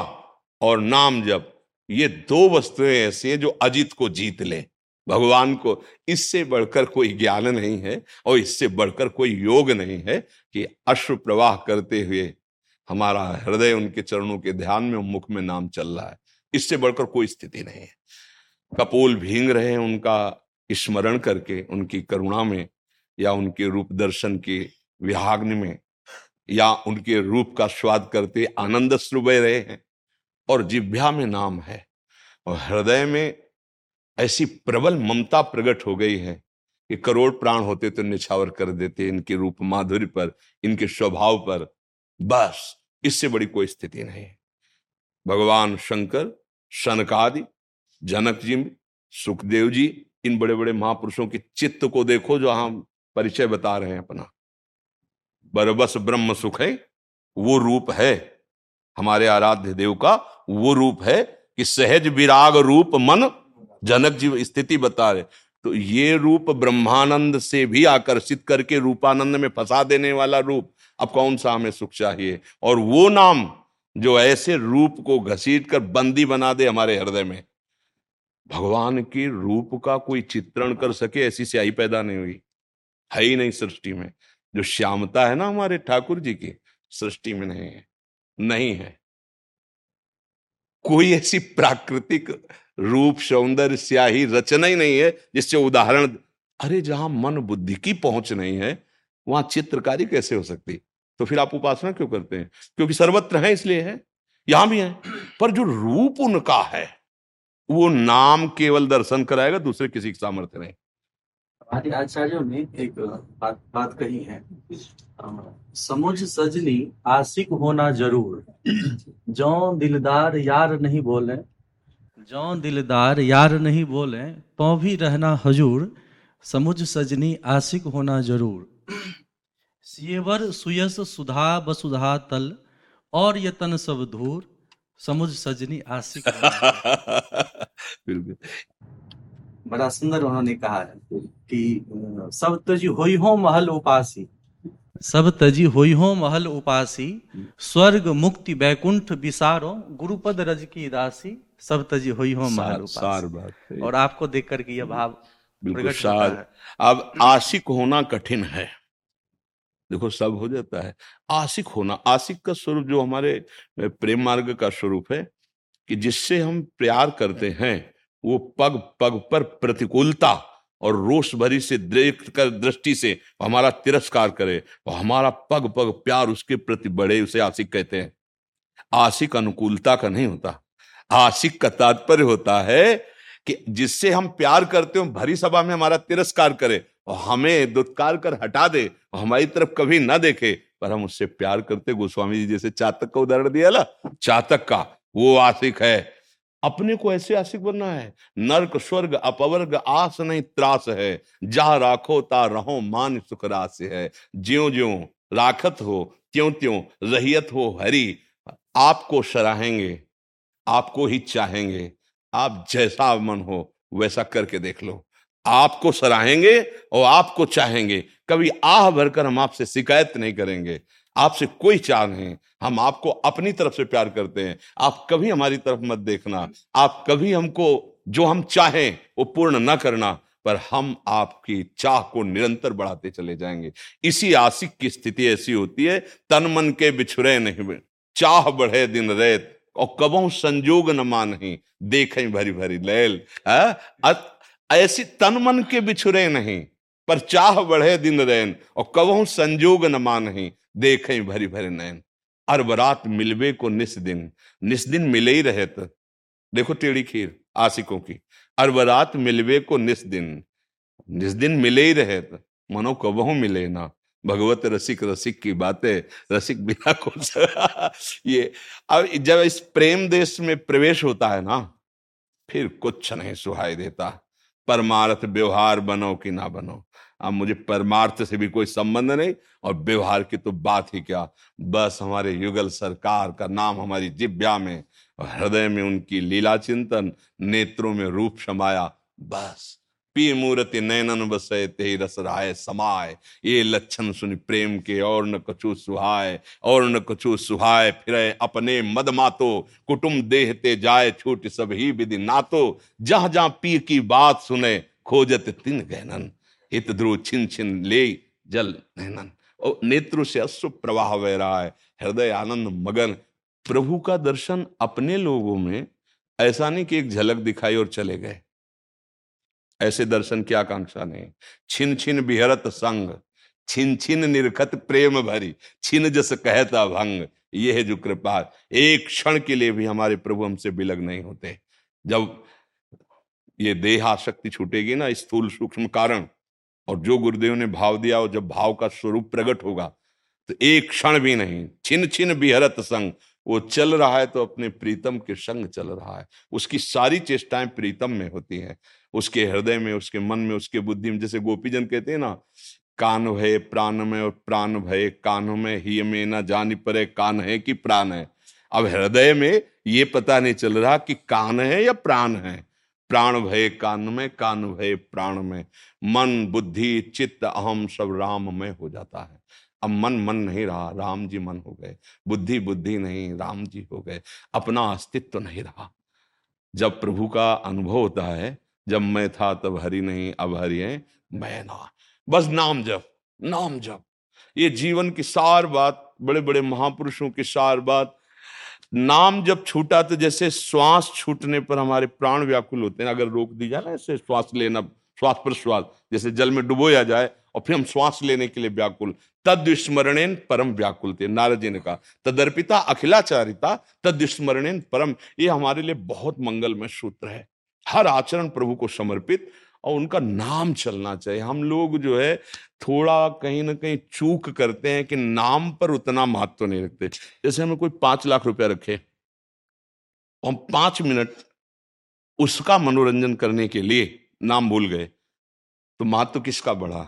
और नाम जब ये दो वस्तुएँ ऐसी हैं जो अजित को जीत ले, भगवान को। इससे बढ़कर कोई ज्ञान नहीं है और इससे बढ़कर कोई योग नहीं है कि अश्व प्रवाह करते हुए हमारा हृदय उनके चरणों के ध्यान में मुख में नाम चल रहा है। इससे बढ़कर कोई स्थिति नहीं है। कपोल भींग रहे हैं उनका स्मरण करके, उनकी करुणा में या उनके रूप दर्शन के विहाग्न में या उनके रूप का स्वाद करते आनंद श्रुबह रहे हैं। और जिभ्या में नाम है। और हृदय में ऐसी प्रबल ममता प्रकट हो गई है कि करोड़ प्राण होते तो निछावर कर देते इनके रूप माधुर्य पर, इनके स्वभाव पर। बस, इससे बड़ी कोई स्थिति नहीं। भगवान शंकर, शनकादि, जनक जी सुखदेव जी, इन बड़े बड़े महापुरुषों के चित्त को देखो जो हम परिचय बता रहे हैं अपना। बरबस ब्रह्म सुख है, वो रूप है। हमारे आराध्य देव का वो रूप है कि सहज विराग रूप मन जनक जी स्थिति बता रहे। तो ये रूप ब्रह्मानंद से भी आकर्षित करके रूपानंद में फंसा देने वाला रूप अब कौन सा हमें सुख चाहिए? और वो नाम जो ऐसे रूप को घसीट कर बंदी बना दे हमारे हृदय में। भगवान के रूप का कोई चित्रण कर सके ऐसी स्याही पैदा नहीं हुई। है ही नहीं सृष्टि में। जो श्यामता है ना हमारे ठाकुर जी की, सृष्टि में नहीं है। नहीं है। कोई ऐसी प्राकृतिक रूप, सौंदर्य, स्याही रचना ही नहीं है जिससे उदाहरण, अरे जहाँ मन बुद्धि की पहुँच नहीं है, वहाँ चित्रकारी कैसे हो सकती? तो फिर आप उपासना क्यों करते हैं? क्योंकि सर्वत्र है इसलिए है, यहाँ भी है, पर जो रूप उनका है, वो नाम केवल दर्शन कराएगा, दूसरे किसी की सामर्थ्य नहीं। आचार्यों ने एक बात बात कही है समुझ सजनी आशिक होना ज़रूर। जो दिलदार यार नहीं बोले जो दिलदार यार नहीं बोले तो भी रहना हजूर समुझ सजनी आशिक होना ज़रूर। सियवर सुयस सुधा बसुधा तल और यतन सब धूर समुझ सजनी आशिक बिल्कुल। बड़ा सुंदर उन्होंने कहा है कि सब तुझ हो हो महल उपासी। सब तजी हो हो महल उपासी स्वर्ग मुक्ति बैकुंठ विसारो गुरुपद रज की दासी सब तजी हो हो महल उपासी। और आपको देख करके यह भाव बिल्कुल सार। अब आशिक होना कठिन है। देखो सब हो जाता है। आशिक होना आशिक का स्वरूप जो हमारे प्रेम मार्ग का स्वरूप है कि जिससे हम प्यार करते हैं वो पग पग पर प्रतिकूलता और रोष भरी से देख कर दृष्टि से हमारा तिरस्कार करे और हमारा पग पग प्यार उसके प्रति बढ़े उसे आशिक कहते हैं। आशिक अनुकूलता का नहीं होता। आशिक का तात्पर्य होता है कि जिससे हम प्यार करते हो, भरी सभा में हमारा तिरस्कार करे और हमें दुत्कार कर हटा दे और हमारी तरफ़ कभी ना देखे, पर हम उससे प्यार करते, गोस्वामी जी जैसे चातक का उदाहरण दिया ना, चातक का, वो आशिक है। अपने को ऐसे आशिक बनना है। नर्क, स्वर्ग, अपवर्ग, आस नहीं, त्रास है। जा राखो, ता रहो, मान सुख रास है। ज्यो ज्यो राखत हो, त्यों त्यों रहियत हो हरी, आपको सराहेंगे आपको ही चाहेंगे। आप जैसा मन हो, वैसा करके देख लो। आपको सराहेंगे और आपको चाहेंगे। कभी आह भरकर हम आपसे शिकायत नहीं करेंगे। आपसे कोई चाह नहीं। हम आपको अपनी तरफ़ से प्यार करते हैं। आप कभी हमारी तरफ़ मत देखना। आप कभी हमको जो हम चाहें, वो पूर्ण ना करना, पर हम आपकी चाह को निरंतर बढ़ाते चले जाएँगे। इसी आशिक की स्थिति ऐसी होती है, तन मन के बिछुरे नहीं चाह बढ़े दिन रेत, और कबों संजोग न मान ही देखें भरी भरी लैल ऐसी तन मन के बिछुरे नहीं, पर चाह बढ़े दिन रैन और कबों संजोग न मान ही देखें भरी भरी नैन। अरबरात मिलवे को निस दिन। निस दिन मिले ही रहे तो देखो टेढ़ी खीर, आशिकों की। अरबरात मिलवे को निस दिन। निस दिन मिले ही रहे तो मनो कबहू मिले ना। भगवत रसिक रसिक की बातें, रसिक बिना को ये, अब जब इस प्रेम देश में प्रवेश होता है ना, फिर कुछ नहीं सुहाई देता। परमार्थ, व्यवहार बनो कि ना बनो। अब मुझे परमार्थ से भी कोई संबंध नहीं और व्यवहार की तो बात ही क्या। बस हमारे युगल सरकार का नाम हमारी जिब्या में हृदय में उनकी लीला चिंतन, नेत्रों में रूप समाया बस। पी मूर्ति नैनन बसे ते रस राय समाय। ये लक्षण सुन प्रेम के और न कछु सुहाय, और न कछु सुहाय फिर अपने मद मातो। कुटुम देहते जाए छूट सब ही विधि नातो। जहाँ जहाँ पी की बात सुने, खोजत तिन गहनन हित ध्रुव छिन छिन ले जल नैनन। और नेत्र से अश्व प्रवाह बह रहा है, हृदय आनंद मगन। प्रभु का दर्शन अपने लोगों में ऐसा नहीं कि एक झलक दिखाई और चले गए। ऐसे दर्शन की आकांक्षा नहीं। छिन छिन बिहरत संग, छिन छिन निरखत प्रेम भरी, छिन जस कहता भंग ये है जो कृपा। एक क्षण के लिए भी हमारे प्रभु हमसे बिलग नहीं होते। जब ये देह आशक्ति छूटेगी ना, स्थूल सूक्ष्म कारण और जो गुरुदेव ने भाव दिया और जब भाव का स्वरूप प्रकट होगा तो एक क्षण भी नहीं छिन छिन बिहरत संग, वो चल रहा है तो अपने प्रीतम के संग चल रहा है। उसकी सारी चेष्टाएँ प्रीतम में होती हैं, उसके हृदय में, उसके मन में, उसके बुद्धि में, जैसे गोपीजन कहते हैं ना, कान भय प्राण में और प्राण भय, कान में ही में ना जानी परे, कान है कि प्राण है। अब हृदय में ये पता नहीं चल रहा कि कान है या प्राण है। प्राण भय कान में कान भय प्राण में मन, बुद्धि, चित्त, अहम सब राम में हो जाता है। अब मन मन नहीं रहा राम जी मन हो गए। बुद्धि बुद्धि नहीं राम जी हो गए। अपना अस्तित्व तो नहीं रहा। जब प्रभु का अनुभव होता है, जब मैं था तब हरि नहीं, अब हरि है, मैं ना। बस नाम जप नाम जप। ये जीवन की सार बात बड़े बड़े महापुरुषों की सार बात नाम जब छूटा तो जैसे श्वास छूटने पर हमारे प्राण व्याकुल होते हैं। अगर रोक दी जाए ना, ऐसे श्वास लेना, श्वास प्रश्वास जैसे जल में डुबोया जाए और फिर हम श्वास लेने के लिए व्याकुल। तद स्मरणेन परम व्याकुल थे नारद जी ने कहा, तदर्पिता अखिलाचारिता तद स्मरणेन परम। ये हमारे लिए बहुत मंगलमय सूत्र है। हर आचरण प्रभु को समर्पित और उनका नाम चलना चाहिए। हम लोग जो है, थोड़ा कहीं ना कहीं चूक करते हैं कि नाम पर उतना महत्व तो नहीं रखते। जैसे हमें कोई पाँच लाख रुपया रखे, और पाँच मिनट उसका मनोरंजन करने के लिए नाम भूल गए तो महत्व तो किसका बढ़ा?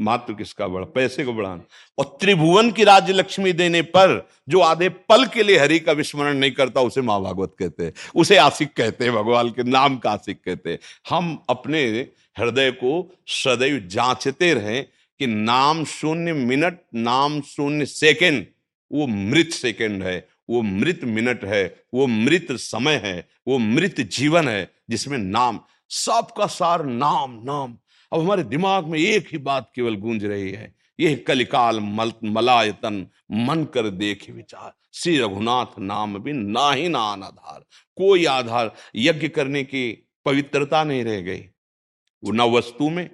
मात्र किसका बढ़ा पैसे को बढ़ाना। और त्रिभुवन की राज्य लक्ष्मी देने पर, जो आधे पल के लिए हरि का विस्मरण नहीं करता, उसे माँ भागवत कहते हैं। उसे आशिक कहते हैं, भगवान के नाम का आशिक कहते हैं। हम अपने हृदय को सदैव जांचते रहें कि नाम शून्य मिनट, नाम शून्य सेकेंड, वो मृत सेकेंड है, वो मृत मिनट है, वो मृत समय है, वो मृत जीवन है, जिसमें नाम, सबका सार नाम नाम। अब हमारे दिमाग में एक ही बात केवल गूंज रही है, यह कलिकाल मल, मलायतन मन कर देख विचार। श्री रघुनाथ नाम भी ना ही ना आधार कोई आधार यज्ञ करने की पवित्रता नहीं रह गई। वो न वस्तु में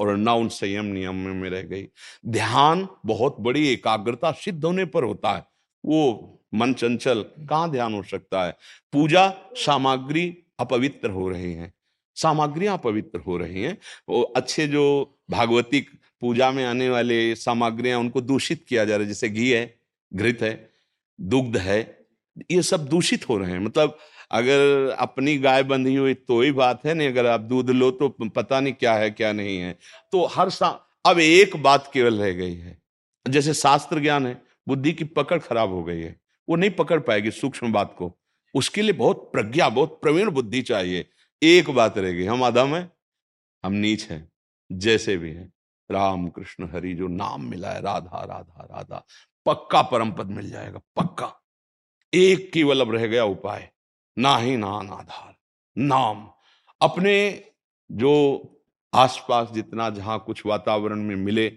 और न उन संयम नियम में रह गई। ध्यान बहुत बड़ी एकाग्रता सिद्ध होने पर होता है। वो मन चंचल कहाँ ध्यान हो सकता है? पूजा सामग्री अपवित्र हो रही है। सामग्रियाँ पवित्र हो रही हैं। वो अच्छे जो भागवतिक पूजा में आने वाले सामग्रियाँ उनको दूषित किया जा रहा है, जैसे घी है, घृत है, दुग्ध है, ये सब दूषित हो रहे हैं। मतलब अगर अपनी गाय बंधी हुई तो ही बात है, नहीं अगर आप दूध लो तो पता नहीं क्या है, क्या नहीं है। तो हर सा, अब एक बात केवल रह गई है। जैसे शास्त्र ज्ञान है, बुद्धि की पकड़ खराब हो गई है, वो नहीं पकड़ पाएगी सूक्ष्म बात को। उसके लिए बहुत प्रज्ञा, बहुत प्रवीण बुद्धि चाहिए। एक बात रह गई हम अधम है, हम नीच हैं, जैसे भी हैं। राम कृष्ण हरि जो नाम मिला है राधा राधा राधा, पक्का परम पद मिल जाएगा, पक्का। एक केवल अब रह गया उपाय, ना ही नान आधार नाम। अपने जो आसपास जितना जहाँ कुछ वातावरण में मिले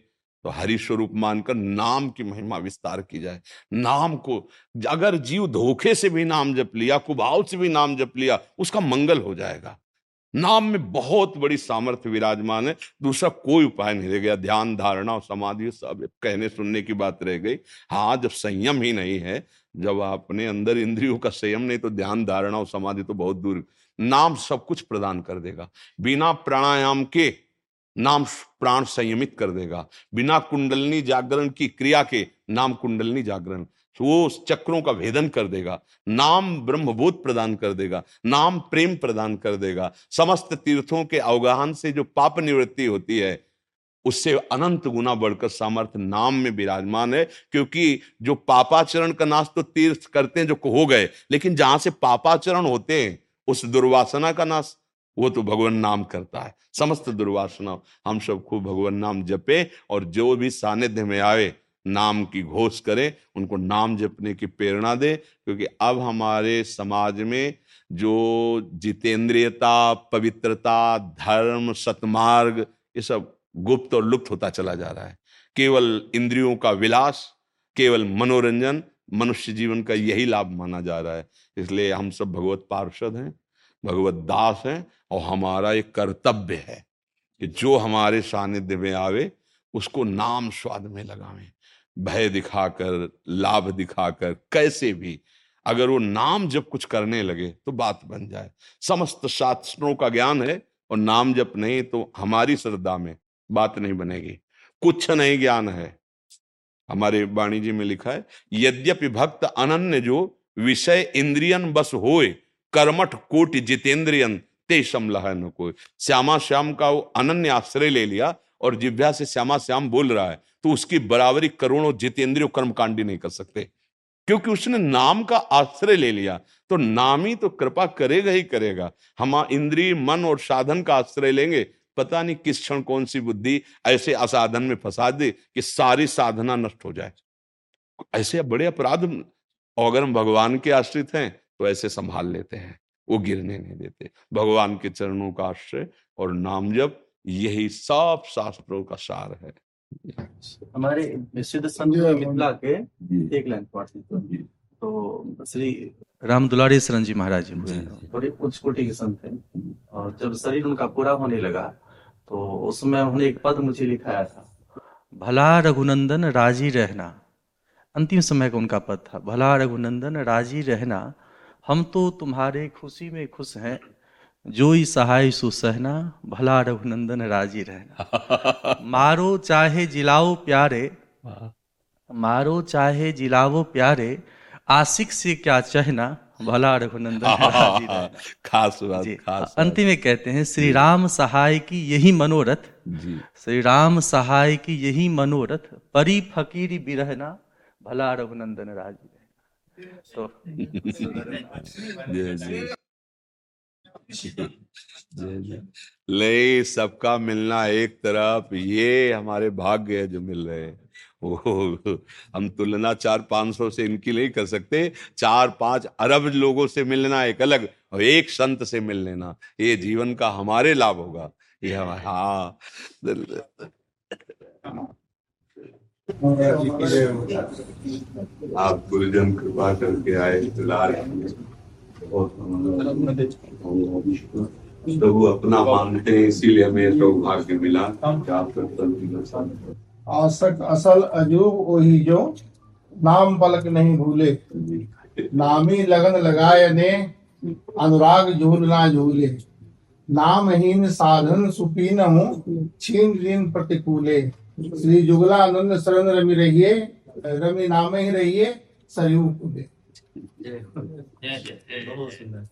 तो हरि स्वरूप मानकर नाम की महिमा विस्तार की जाए। नाम को अगर जीव धोखे से भी नाम जप लिया कुभाव से भी नाम जप लिया, उसका मंगल हो जाएगा। नाम में बहुत बड़ी सामर्थ्य विराजमान है। दूसरा कोई उपाय नहीं रह गया। ध्यान, धारणा और समाधि सब कहने सुनने की बात रह गई। हाँ जब संयम ही नहीं है, जब अपने अंदर इंद्रियों का संयम नहीं तो ध्यान, धारणा और समाधि तो बहुत दूर। नाम सब कुछ प्रदान कर देगा। बिना प्राणायाम के नाम प्राण संयमित कर देगा। बिना कुंडलनी जागरण की क्रिया के नाम कुंडलनी जागरण। तो वो चक्रों का भेदन कर देगा। नाम ब्रह्मबोध प्रदान कर देगा। नाम प्रेम प्रदान कर देगा। समस्त तीर्थों के अवगाहन से जो पाप निवृत्ति होती है, उससे अनंत गुना बढ़कर सामर्थ्य नाम में विराजमान है। क्योंकि जो पापाचरण का नाश तो तीर्थ करते हैं जो हो गए, लेकिन जहाँ से पापाचरण होते हैं, उस दुर्वासना का नाश वो तो भगवान नाम करता है। समस्त दुर्वासना हम सब खूब भगवान नाम जपे और जो भी सानिध्य में आए, नाम की घोष करें, उनको नाम जपने की प्रेरणा दे, क्योंकि अब हमारे समाज में जो जितेंद्रियता, पवित्रता, धर्म, सतमार्ग, ये सब गुप्त और लुप्त होता चला जा रहा है। केवल इंद्रियों का विलास, केवल मनोरंजन, मनुष्य जीवन का यही लाभ माना जा रहा है। इसलिए हम सब भगवत पार्षद हैं। भगवत दास हैं और हमारा एक कर्तव्य है कि जो हमारे सानिध्य में आवे, उसको नाम स्वाद में लगावें। भय दिखाकर, लाभ दिखाकर, कैसे भी। अगर वो नाम जब कुछ करने लगे तो बात बन जाए। समस्त शास्त्रों का ज्ञान है और नाम जब नहीं तो हमारी श्रद्धा में बात नहीं बनेगी। कुछ नहीं ज्ञान है। हमारे वाणी जी में लिखा है, यद्यपि भक्त अनन्य जो विषय इंद्रियन बस होए कर्मठ कोटि जितेंद्रियन ते समलह कोई श्यामा श्याम का वो अनन्य आश्रय ले लिया और जिव्या से श्यामा श्याम बोल रहा है तो उसकी बराबरी करोड़ों जितेंद्रियों कर्मकांडी नहीं कर सकते। क्योंकि उसने नाम का आश्रय ले लिया तो नाम ही तो कृपा करेगा ही करेगा। हम इंद्रिय, मन और साधन का आश्रय लेंगे, पता नहीं किस क्षण कौन सी बुद्धि ऐसे असाधन में फंसा दे कि सारी साधना नष्ट हो जाए। ऐसे बड़े अपराध अगर हम भगवान के आश्रित हैं तो ऐसे संभाल लेते हैं वो गिरने नहीं देते। भगवान के चरणों का आश्रय और नाम जब यही सब शास्त्रों का सार है। हमारे सिद्ध संत मिथिला के एक लाइन तो। श्री राम दुलारी शरण जी महाराज जी। थोड़ी उच्च कोटि के संत थे और जब शरीर उनका पूरा होने लगा तो उसमें उन्होंने एक पद मुझे लिखाया था। भला रघुनंदन राज़ी रहना। अंतिम समय का उनका पद था। भला रघुनंदन राज़ी रहना। हम तो तुम्हारे खुशी में खुश हैं। जो ही सहाय सुसहना भला रघुनंदन राज़ी रहना। मारो चाहे जिलाओ प्यारे मारो चाहे जिलाओ प्यारे आशिक से क्या चहना भला रघुनंदन खास बात खास अंतिम में कहते हैं श्री राम सहाय की यही मनोरथ। श्री राम सहाय की यही मनोरथ परी फकीरी बिरहना भला रघुनंदन राज़ी तो ले, सबका मिलना एक तरफ़, ये हमारे भाग्य है जो मिल रहे हैं। हम तुलना चार पाँच सौ से इनकी नहीं कर सकते, चार पाँच अरब लोगों से मिलना एक अलग, और एक संत से मिल लेना, ये जीवन का हमारे लाभ होगा। ये हाँ। आप गुरुजन कृपा करके आए दुलार वो अपना मानते हैं, इसीलिए हमें सौभाग्य मिला आसक असल अजूब वही जो नाम पलक नहीं भूले। नामी लगन लगाए ने, अनुराग झूल ना झूले। नामहीन साधन सुपीन हूँ, छीन ऋण प्रतिकूले। श्री जुगला आनंद शरण रमी रहिए रमी नाम ही रहिए सरयू कुले बहुत सुंदर।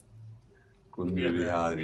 कुंज बिहारी।